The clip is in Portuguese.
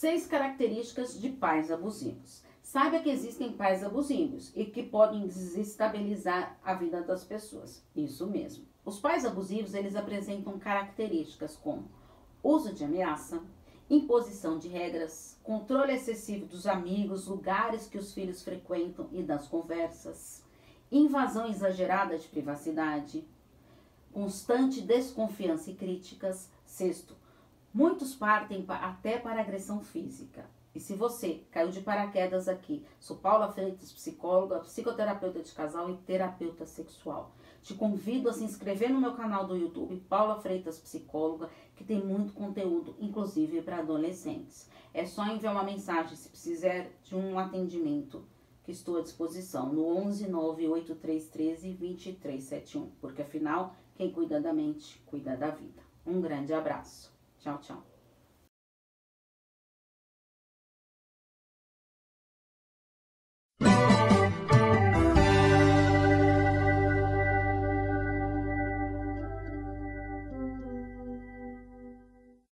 Seis características de pais abusivos. Saiba que existem pais abusivos e que podem desestabilizar a vida das pessoas. Isso mesmo. Os pais abusivos, eles apresentam características como uso de ameaça, imposição de regras, controle excessivo dos amigos, lugares que os filhos frequentam e das conversas, invasão exagerada de privacidade, constante desconfiança e críticas. Sexto, muitos partem até para agressão física. E se você caiu de paraquedas aqui, sou Paula Freitas, psicóloga, psicoterapeuta de casal e terapeuta sexual. Te convido a se inscrever no meu canal do YouTube, Paula Freitas Psicóloga, que tem muito conteúdo, inclusive para adolescentes. É só enviar uma mensagem se precisar de um atendimento que estou à disposição no 11 98313 2371, porque afinal, quem cuida da mente, cuida da vida. Um grande abraço. 香不